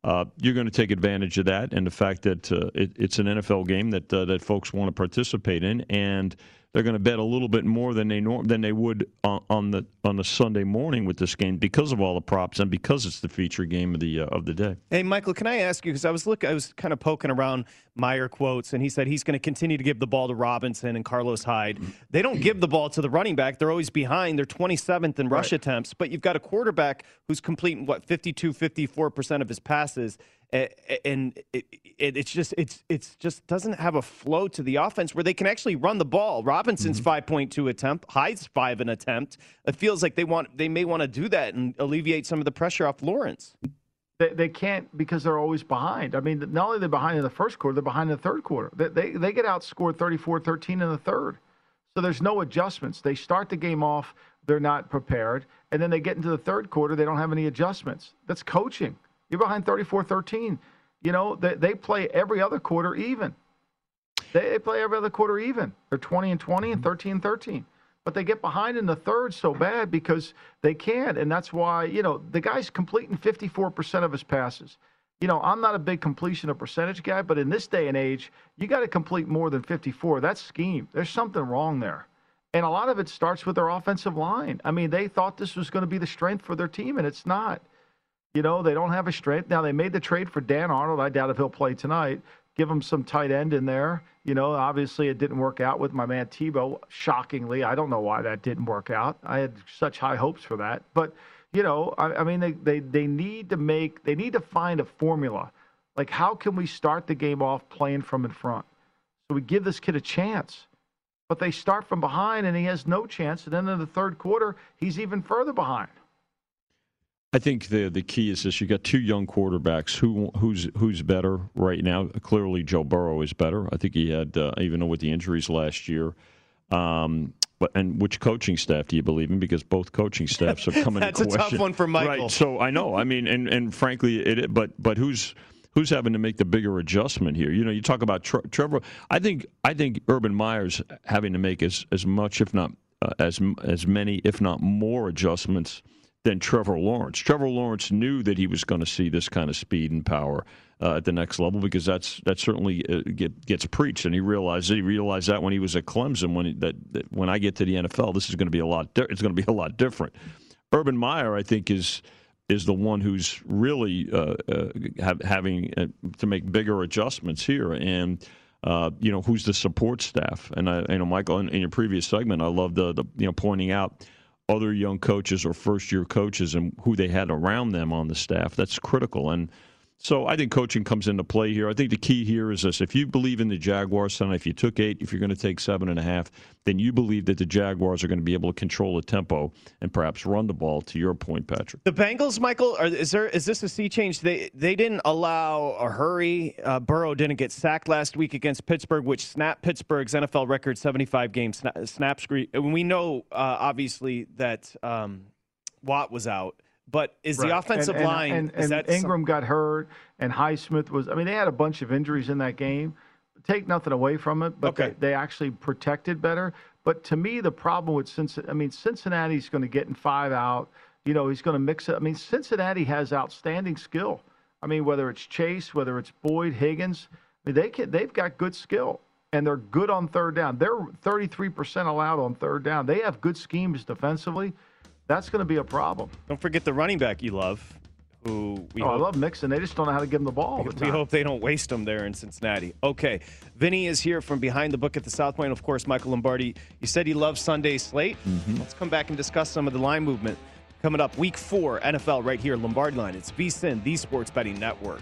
Speaker 5: Uh, you're going to take advantage of that, and the fact that uh, it, it's an NFL game that uh, that folks want to participate in, and they're going to bet a little bit more than they norm- than they would on, on, the on the Sunday morning with this game because of all the props and because it's the feature game of the uh, of the day.
Speaker 3: Hey, Michael, can I ask you because I was look I was kind of poking around Meyer quotes, and he said he's going to continue to give the ball to Robinson and Carlos Hyde. Mm-hmm. They don't give the ball to the running back; they're always behind. They're 27th in rush
Speaker 4: Right.
Speaker 3: attempts, but you've got a quarterback who's completing what 52, 54 percent of his passes. And it, it, it's just it's it's just doesn't have a flow to the offense where they can actually run the ball. Robinson's mm-hmm. 5.2 attempt, Hyde's five an attempt. It feels like they want they may want to do that and alleviate some of the pressure off Lawrence.
Speaker 4: They, they can't because they're always behind. I mean, not only they're behind in the first quarter, they're behind in the third quarter. They, they, they get outscored 34 13 in the third. So there's no adjustments. They start the game off, they're not prepared. And then they get into the third quarter, they don't have any adjustments. That's coaching. You're behind 34 13. You know, they, they play every other quarter even. They, they play every other quarter even. They're 20 and 20 and mm-hmm. 13 and 13. But they get behind in the third so bad because they can't. And that's why, you know, the guy's completing 54% of his passes. You know, I'm not a big completion of percentage guy, but in this day and age, you got to complete more than 54. That's scheme. There's something wrong there. And a lot of it starts with their offensive line. I mean, they thought this was going to be the strength for their team, and it's not. You know, they don't have a strength. Now, they made the trade for Dan Arnold. I doubt if he'll play tonight. Give him some tight end in there. You know, obviously it didn't work out with my man Tebow, shockingly. I don't know why that didn't work out. I had such high hopes for that. But, you know, I, I mean, they, they, they need to make, they need to find a formula. Like, how can we start the game off playing from in front? So we give this kid a chance. But they start from behind and he has no chance. And then in the third quarter, he's even further behind.
Speaker 5: I think the the key is this: you got two young quarterbacks. Who who's who's better right now? Clearly, Joe Burrow is better. I think he had uh, even though with the injuries last year. Um, but and which coaching staff do you believe in? Because both coaching staffs are coming.
Speaker 3: That's
Speaker 5: to
Speaker 3: a tough one for Michael.
Speaker 5: Right. So I know. I mean, and and frankly, it. But but who's who's having to make the bigger adjustment here? You know, you talk about Tre- Trevor. I think I think Urban Meyer's having to make as as much, if not uh, as as many, if not more adjustments than Trevor Lawrence. Trevor Lawrence knew that he was going to see this kind of speed and power uh, at the next level because that's that certainly uh, get, gets preached, and he realized. He realized that when he was at Clemson, when he, that, that when I get to the NFL, this is going to be a lot. Di- it's going to be a lot different. Urban Meyer, I think, is is the one who's really uh, uh, have, having uh, to make bigger adjustments here, and uh, you know who's the support staff. And I, you know, Michael, in, in your previous segment, I love the, the you know pointing out other young coaches or first year coaches and who they had around them on the staff. That's critical. And so I think coaching comes into play here. I think the key here is this: if you believe in the Jaguars tonight, if you took eight, if you're going to take seven and a half, then you believe that the Jaguars are going to be able to control the tempo and perhaps run the ball. To your point, Patrick.
Speaker 3: The Bengals, Michael, are, is there is this a sea change? They they didn't allow a hurry. Uh, Burrow didn't get sacked last week against Pittsburgh, which snapped Pittsburgh's NFL record 75 game sna- snap screen. And we know uh, obviously that um, Watt was out, but is the offensive
Speaker 4: and, and,
Speaker 3: line
Speaker 4: and,
Speaker 3: is
Speaker 4: and
Speaker 3: that some-
Speaker 4: Ingram got hurt and Highsmith was I mean they had a bunch of injuries in that game. Take nothing away from it, but
Speaker 3: Okay.
Speaker 4: they, they actually protected better. But to me, the problem with Cincinnati, I mean, Cincinnati's going to get in five out. You know, he's going to mix it. I mean, Cincinnati has outstanding skill. I mean, whether it's Chase, whether it's Boyd, Higgins, I mean, they can, they've got good skill and they're good on third down. They're 33% allowed on third down. They have good schemes defensively. That's going to be a problem.
Speaker 3: Don't forget the running back you love, who we
Speaker 4: oh, I love Mixon. They just don't know how to give him the ball. all the
Speaker 3: We hope they don't waste him there in Cincinnati. Okay. Vinny is here from behind the book at the South Point. Of course, Michael Lombardi. You said you love Sunday slate. Mm-hmm. Let's come back and discuss some of the line movement. Coming up, week four, NFL right here, Lombardi line. It's VSIN, the Sports Betting Network.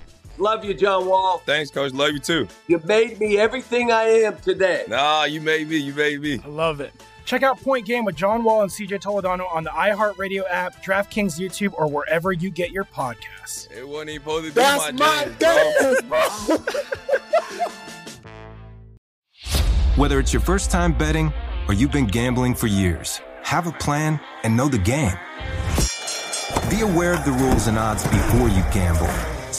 Speaker 6: Love you, John Wall.
Speaker 7: Thanks, Coach. Love you too.
Speaker 6: You made me everything I am today.
Speaker 7: Nah, you made me. You made me.
Speaker 8: I love it. Check out Point Game with John Wall and CJ Toledano on the iHeartRadio app, DraftKings YouTube, or wherever you get your podcasts.
Speaker 7: It wasn't even supposed to be
Speaker 9: That's
Speaker 7: my,
Speaker 9: my
Speaker 7: dance,
Speaker 9: dance, bro.
Speaker 1: Whether it's your first time betting or you've been gambling for years, have a plan and know the game. Be aware of the rules and odds before you gamble.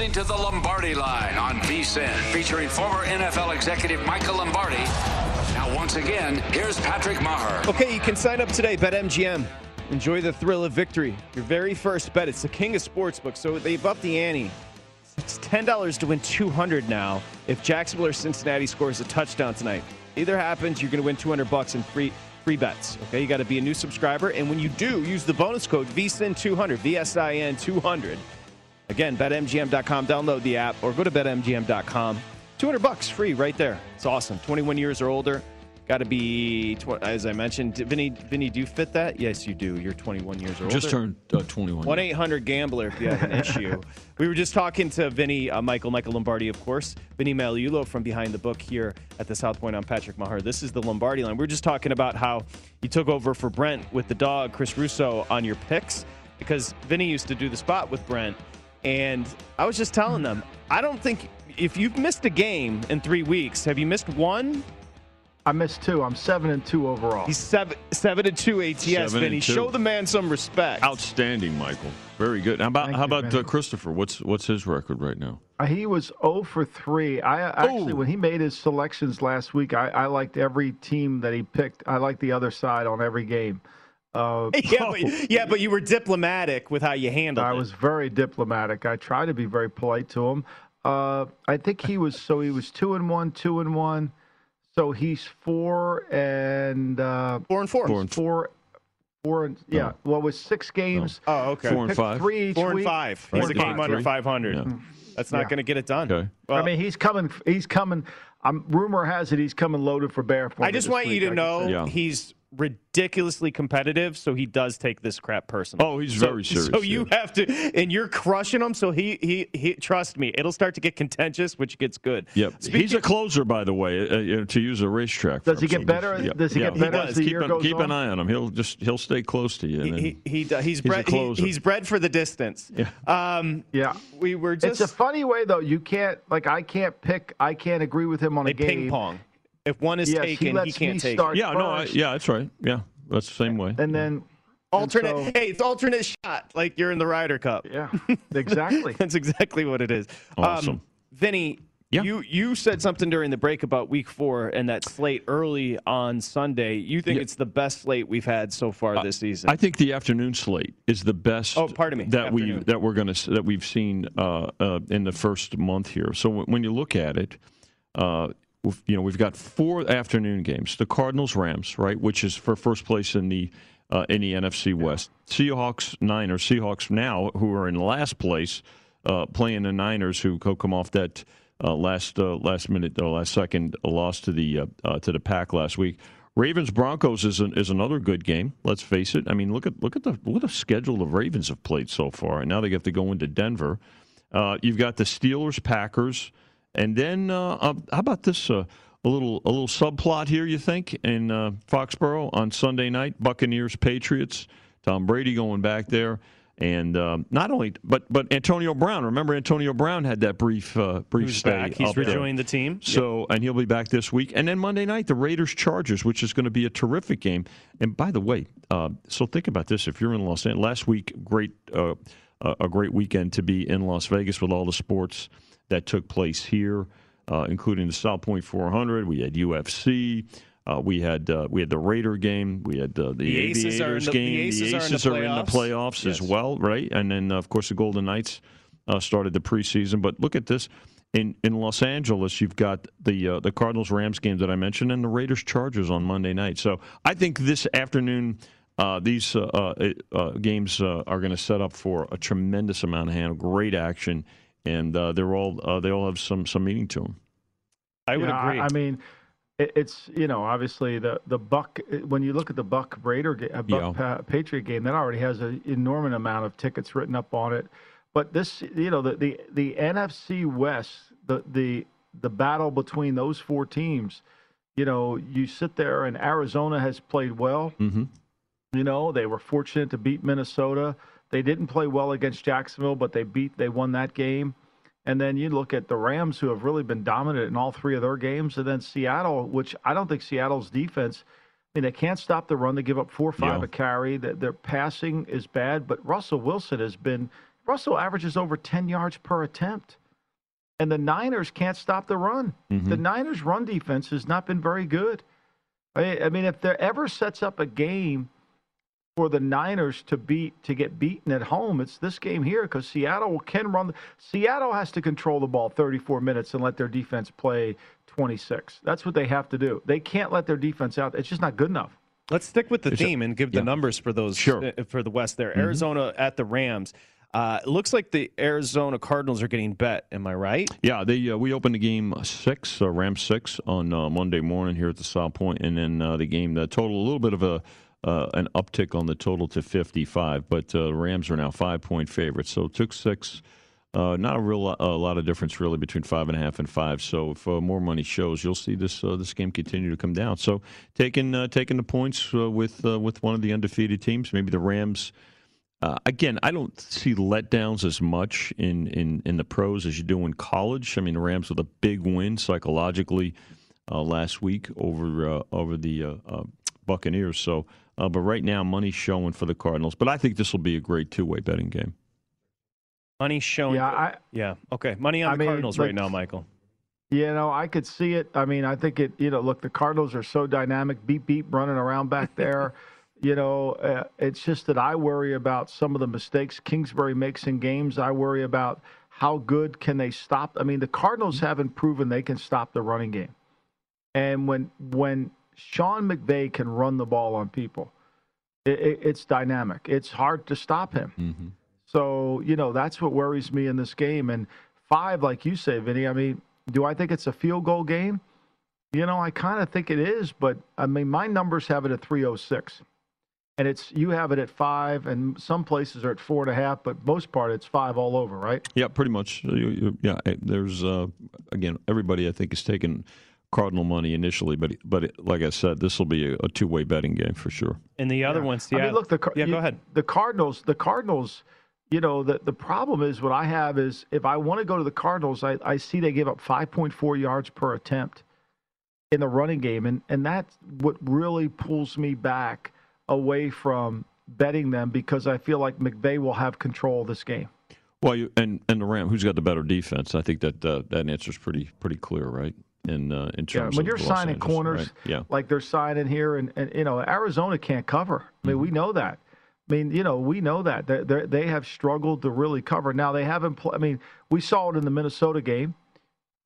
Speaker 2: Listening to the Lombardi Line on VSIN, featuring former NFL executive Michael Lombardi. Now, once again, here's Patrick Meagher.
Speaker 3: Okay, you can sign up today. BetMGM. Enjoy the thrill of victory. Your very first bet. It's the king of sportsbooks, so they've upped the ante. It's ten dollars to win two hundred now if Jacksonville or Cincinnati scores a touchdown tonight. Either happens, you're going to win two hundred bucks in free free bets. Okay, you got to be a new subscriber, and when you do, use the bonus code VSIN200. VSIN 200. Again, betmgm.com. Download the app or go to betmgm.com. 200 bucks free right there. It's awesome. 21 years or older. Got to be, tw- as I mentioned, Vinny. Vinny, do you fit that? Yes, you do. You're 21 years or older.
Speaker 5: Just turned uh, 21.
Speaker 3: One eight hundred gambler if you have an issue. We were just talking to Vinny, uh, Michael, Michael Lombardi, of course, Vinny Magliulo from behind the book here at the South Point on Patrick Meagher. This is the Lombardi line. We are just talking about how you took over for Brent with the dog, Chris Russo, on your picks because Vinny used to do the spot with Brent, and I was just telling them, I don't think if you've missed a game in three weeks, have you missed one?
Speaker 4: I missed two. I'm seven and two overall.
Speaker 3: He's seven seven and two ATS.
Speaker 5: Seven
Speaker 3: Vinny,
Speaker 5: and two.
Speaker 3: show the man some respect.
Speaker 5: Outstanding, Michael. Very good. How about
Speaker 4: Thank
Speaker 5: how
Speaker 4: you,
Speaker 5: about uh, Christopher? What's what's his record right now?
Speaker 4: Uh, He was 0 for 3. I uh, actually,
Speaker 5: Oh.
Speaker 4: when he made his selections last week, I, I liked every team that he picked. I liked the other side on every game. Uh,
Speaker 3: yeah, but, yeah, but you were diplomatic with how you handled
Speaker 4: I
Speaker 3: it.
Speaker 4: was very diplomatic. I tried to be very polite to him. Uh, I think he was so he was two and one, two and one. So he's four and uh,
Speaker 3: four and four.
Speaker 5: Four and
Speaker 4: four, four and yeah. Well, it was six games.
Speaker 3: Oh, okay.
Speaker 5: Four and
Speaker 4: Picked
Speaker 5: five.
Speaker 4: Three each
Speaker 3: Four and
Speaker 4: week.
Speaker 3: five.
Speaker 4: Four
Speaker 3: He's a game
Speaker 4: five.
Speaker 3: under 500.
Speaker 5: Yeah.
Speaker 3: That's not
Speaker 4: Yeah.
Speaker 3: going to get it done.
Speaker 5: Okay.
Speaker 3: Well,
Speaker 4: I mean, he's coming. He's coming. Um, rumor has it he's coming loaded for bear.
Speaker 3: I just
Speaker 4: this
Speaker 3: want you to
Speaker 4: I
Speaker 3: know.
Speaker 5: Yeah.
Speaker 3: he's ridiculously competitive, so he does take this crap personal.
Speaker 5: Oh, he's
Speaker 3: So-
Speaker 5: very serious,
Speaker 3: So you
Speaker 5: yeah.
Speaker 3: have to, and you're crushing him. So he, he, he, trust me, it'll start to get contentious, which gets good.
Speaker 5: Yep. He's a closer, by the way, uh, you know, to use a racetrack.
Speaker 4: Does he get
Speaker 5: so
Speaker 4: better?
Speaker 5: yeah.
Speaker 4: Does he
Speaker 5: yeah,
Speaker 4: get better as
Speaker 5: does.
Speaker 4: the
Speaker 5: keep
Speaker 4: year
Speaker 5: an,
Speaker 4: goes
Speaker 5: Keep an eye on him. He'll just he'll stay close to you.
Speaker 3: He,
Speaker 5: then
Speaker 3: he, he, do- he's
Speaker 5: he's a
Speaker 3: bred. He,
Speaker 5: closer.
Speaker 3: he's bred for the distance.
Speaker 5: Yeah.
Speaker 3: Um,
Speaker 4: Yeah.
Speaker 3: we were just
Speaker 4: it's a funny way though. You can't like I can't pick. I can't agree with him on
Speaker 3: they
Speaker 4: a game.
Speaker 3: ping pong. If one is
Speaker 4: Yes,
Speaker 3: taken, he,
Speaker 4: lets
Speaker 3: can't take.
Speaker 4: start
Speaker 3: it.
Speaker 5: yeah, no, I, yeah, that's right. Yeah, that's the same way.
Speaker 4: And then
Speaker 3: Alternate.
Speaker 4: and so-
Speaker 3: hey, it's alternate shot, like you're in the Ryder Cup.
Speaker 4: yeah, exactly.
Speaker 3: That's exactly what it is.
Speaker 5: Awesome.
Speaker 3: Um, Vinny,
Speaker 5: Yeah.
Speaker 3: you you said something during the break about Week Four and that slate early on Sunday. You think
Speaker 5: Yeah.
Speaker 3: it's the best slate we've had so far this season?
Speaker 5: I think the afternoon slate is the best.
Speaker 3: Oh, pardon me,
Speaker 5: That we that we're gonna that we've seen uh, uh, in the first month here. So w- when you look at it, uh, we've- you know we've got four afternoon games: the Cardinals, Rams, right, which is for first place in the uh, in the NFC West. Seahawks, Niners, Seahawks now who are in last place, uh, playing the Niners who co- come off that. Uh, last uh, last minute or last second loss to the uh, uh, to the pack last week. Ravens Broncos is an, is another good game. Let's face it. I mean, look at look at the what a schedule the Ravens have played so far, and now they have to go into Denver. Uh, you've got the Steelers, Packers, and then uh, uh, how about this? Uh, a little a little subplot here, you think, in uh, Foxborough on Sunday night, Buccaneers, Patriots. Tom Brady going back there, and um, not only but but Antonio Brown. Remember, Antonio Brown had that brief uh, brief
Speaker 3: Who's
Speaker 5: stay.
Speaker 3: back? He's
Speaker 5: there.
Speaker 3: rejoined the team.
Speaker 5: So, and he'll be back this week. And then Monday night, the Raiders Chargers, which is going to be a terrific game. And by the way, uh, so think about this: if you're in Los Angeles, last week, great, uh, a great weekend to be in Las Vegas with all the sports that took place here, uh, including the South Point 400. We had UFC. Uh, we had uh, we had the Raider game. We had uh, the,
Speaker 3: The Aces
Speaker 5: Aviators
Speaker 3: the- the
Speaker 5: game.
Speaker 3: Aces are in the
Speaker 5: Aces are in the
Speaker 3: playoffs.
Speaker 5: playoffs as well, right? And then, uh, of course, the Golden Knights uh, started the preseason. But look at this. In, in Los Angeles, you've got the uh, the Cardinals Rams game that I mentioned, and the Raiders Chargers on Monday night. So I think this afternoon, uh, these uh, uh, games uh, are going to set up for a tremendous amount of hand, great action, and uh, they're all uh, they all have some some meaning to them.
Speaker 3: I would
Speaker 4: Yeah,
Speaker 3: agree.
Speaker 4: I, mean, it, it's you know obviously the the Buck when you look at the Buck Raider uh, Buck
Speaker 5: Yeah.
Speaker 4: Pa- Patriot game that already has an enormous amount of tickets written up on it. But this you know the the, the NFC West the the the battle between those four teams. You know, you sit there and Arizona has played well.
Speaker 5: Mm-hmm.
Speaker 4: You know, they were fortunate to beat Minnesota. They didn't play well against Jacksonville, but they beat they won that game. And then you look at the Rams, who have really been dominant in all three of their games, and then Seattle, which I don't think Seattle's defense. I mean, they can't stop the run. They give up four or five
Speaker 5: Yeah.
Speaker 4: a carry. Their, their passing is bad, but Russell Wilson has been. Russell averages over ten yards per attempt, and the Niners can't stop the run. The mm-hmm. Niners' run defense has not been very good. I, I mean, if there ever sets up a game for the Niners to beat to get beaten at home, it's this game here because Seattle can run. Seattle has to control the ball 34 minutes and let their defense play 26. That's what they have to do. They can't let their defense out. It's just not good enough.
Speaker 3: Let's stick with the theme and give the
Speaker 5: yeah.
Speaker 3: numbers for those
Speaker 5: Sure.
Speaker 3: uh, for the West there.
Speaker 5: Mhm.
Speaker 3: Arizona at the Rams. Uh, it looks like the Arizona Cardinals are getting bet. Am I right?
Speaker 5: Yeah, they uh, we opened the game six, uh, Rams six on uh, Monday morning here at the South Point, and then uh, the game the total a little bit of a uh, an uptick on the total to 55, but uh, Rams are now five point favorites. So it took six. Uh, not a real a lot of difference really between five and a half and five. So if uh, more money shows, you'll see this uh, this game continue to come down. So taking uh, taking the points uh, with uh, with one of the undefeated teams, maybe the Rams. Again, I don't see letdowns as much in, in, in the pros as you do in college. I mean, the Rams with a big win psychologically last week over over the Buccaneers. So, uh, but right now, money's showing for the Cardinals. But I think this will be a great two way betting game.
Speaker 3: Money showing.
Speaker 4: Yeah, I,
Speaker 3: yeah. Okay. Money on
Speaker 4: I
Speaker 3: the
Speaker 4: mean,
Speaker 3: Cardinals right now, Michael.
Speaker 4: You know, I could see it. I mean, I think it. You know, look, the Cardinals are so dynamic, beep beep, running around back there. you know, uh, it's just that I worry about some of the mistakes Kingsbury makes in games. I worry about how good can they stop. I mean, the Cardinals haven't proven they can stop the running game, and when when Sean McVay can run the ball on people, it, it, it's dynamic. It's hard to stop him.
Speaker 5: Mm-hmm.
Speaker 4: So, you know, that's what worries me in this game. And five, like you say, Vinny, I mean, do I think it's a field goal game? You know, I kind of think it is, but I mean, my numbers have it at 306. And it's you have it at five, and some places are at four and a half, but most part it's five all over, right?
Speaker 5: Yeah, pretty much. Yeah, there's uh, again everybody I think is taking Cardinal money initially, but but it, like I said, this will be a, a two way betting game for sure.
Speaker 3: And the other one,
Speaker 4: I mean, look, the Car-
Speaker 3: yeah,
Speaker 4: you-
Speaker 3: go ahead.
Speaker 4: The Cardinals, the Cardinals, you know, the the problem is what I have is if I want to go to the Cardinals, I, I see they give up 5.4 yards per attempt in the running game, and and that's what really pulls me back away from betting them because I feel like McVay will have control of this game.
Speaker 5: Well, you, and and the Ram, who's got the better defense? I think that uh, that answer is pretty pretty clear, right? In uh, in
Speaker 4: Yeah,
Speaker 5: terms
Speaker 4: when
Speaker 5: of
Speaker 4: you're signing
Speaker 5: Angeles,
Speaker 4: corners
Speaker 5: right? yeah.
Speaker 4: like they're signing here, and, and you know Arizona can't cover. I mean,
Speaker 5: Mm-hmm.
Speaker 4: we know that. I mean, you know, we know that they they they have struggled to really cover. Now they haven't. Pl- I mean, we saw it in the Minnesota game.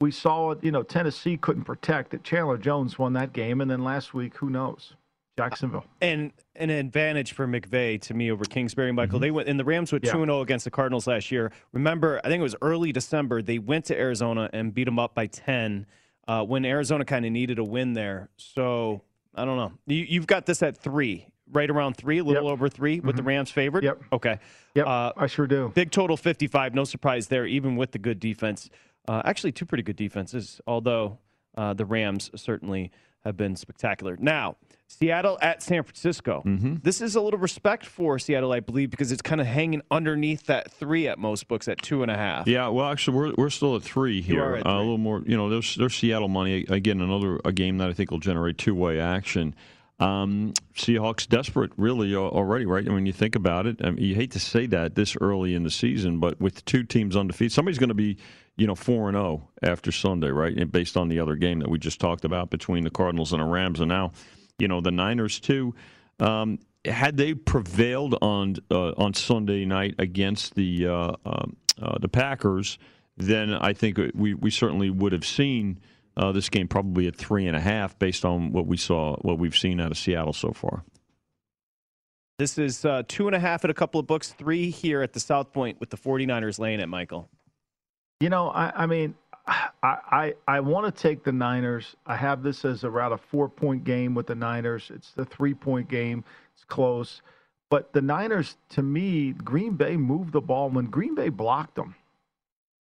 Speaker 4: We saw it. You know, Tennessee couldn't protect it. Chandler Jones won that game, and then last week, who knows? Jacksonville.
Speaker 3: and an advantage for McVay to me over Kingsbury. Michael, they went and the Rams went
Speaker 4: Yeah.
Speaker 3: two and zero against the Cardinals last year. Remember, I think it was early December. They went to Arizona and beat them up by ten uh, when Arizona kind of needed a win there. So I don't know. You, you've got this at three, right around three, a little over three, with the Rams favored. Yep. Okay.
Speaker 4: Yep.
Speaker 3: Uh,
Speaker 4: I sure do.
Speaker 3: Big total fifty five. No surprise there, even with the good defense. Uh, actually, two pretty good defenses. Although uh, the Rams certainly have been spectacular. Now, Seattle at San Francisco.
Speaker 5: Mm-hmm.
Speaker 3: This is a little respect for Seattle, I believe, because it's kind of hanging underneath that three at most books at two and a half.
Speaker 5: Yeah, well, actually, we're we're still at three here.
Speaker 3: at
Speaker 5: Uh, a little more, you know. There's there's Seattle money again. Another a game that I think will generate two way action. Um, Seahawks desperate, really already, right? I mean, you think about it. I mean, you hate to say that this early in the season, but with two teams undefeated, somebody's going to be, you know, four and zero after Sunday, right? And based on the other game that we just talked about between the Cardinals and the Rams, and now, you know, the Niners too. Um, had they prevailed on uh, on Sunday night against the uh, um, uh, the Packers, then I think we we certainly would have seen uh, this game probably at three and a half based on what we saw, what we've seen out of Seattle so far.
Speaker 3: This is uh, two and a half at a couple of books, three here at the South Point with the 49ers laying it, Michael.
Speaker 4: You know, I, I mean, I I, I want to take the Niners. I have this as around a four point game with the Niners. It's the three point game. It's close, but the Niners, to me, Green Bay moved the ball when Green Bay blocked them.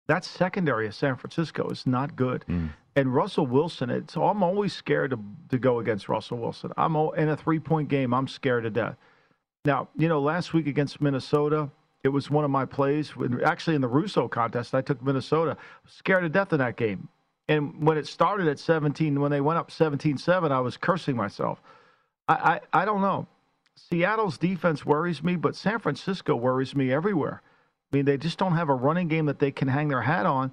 Speaker 4: That secondary of San Francisco is not good. Mm. And Russell Wilson, it's I'm always scared to, to go against Russell Wilson. I'm all, in a three point game. I'm scared to death. Now, you know, last week against Minnesota, it was one of my plays. When, actually, in the Russo contest, I took Minnesota. Scared to death in that game. And when it started at 17, when they went up 17 7, I was cursing myself. I, I, I don't know. Seattle's defense worries me, but San Francisco worries me everywhere. I mean, they just don't have a running game that they can hang their hat on.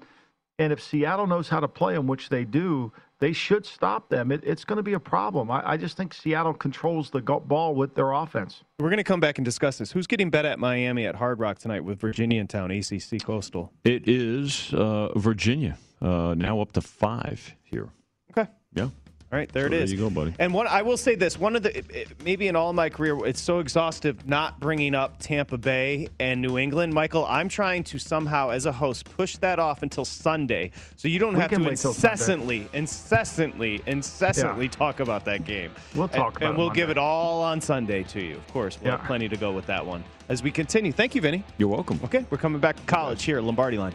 Speaker 4: And if Seattle knows how to play them, which they do, they should stop them. It, it's going to be a problem. I, I just think Seattle controls the ball with their offense.
Speaker 3: We're going to come back and discuss this. Who's getting bet at Miami at Hard Rock tonight with Virginia in town, ACC Coastal?
Speaker 5: It is uh, Virginia uh, now up to five here.
Speaker 3: Okay.
Speaker 5: Yeah.
Speaker 3: All right, there
Speaker 5: So
Speaker 3: it
Speaker 5: there
Speaker 3: is.
Speaker 5: you go, buddy.
Speaker 3: And one, I will say this: one of the it- it- maybe in all my career, it's so exhaustive not bringing up Tampa Bay and New England. Michael, I'm trying to somehow, as a host, push that off until Sunday, so you don't
Speaker 4: We
Speaker 3: have to
Speaker 4: wait till Sunday.
Speaker 3: incessantly, incessantly, incessantly talk about that game.
Speaker 4: We'll
Speaker 3: And-
Speaker 4: talk about
Speaker 3: and
Speaker 4: it
Speaker 3: we'll give it all on Sunday to you. Of course, we'll have plenty to go with that one as we continue. Thank you, Vinny.
Speaker 5: You're welcome.
Speaker 3: Okay, we're coming back to college here at Lombardi Line.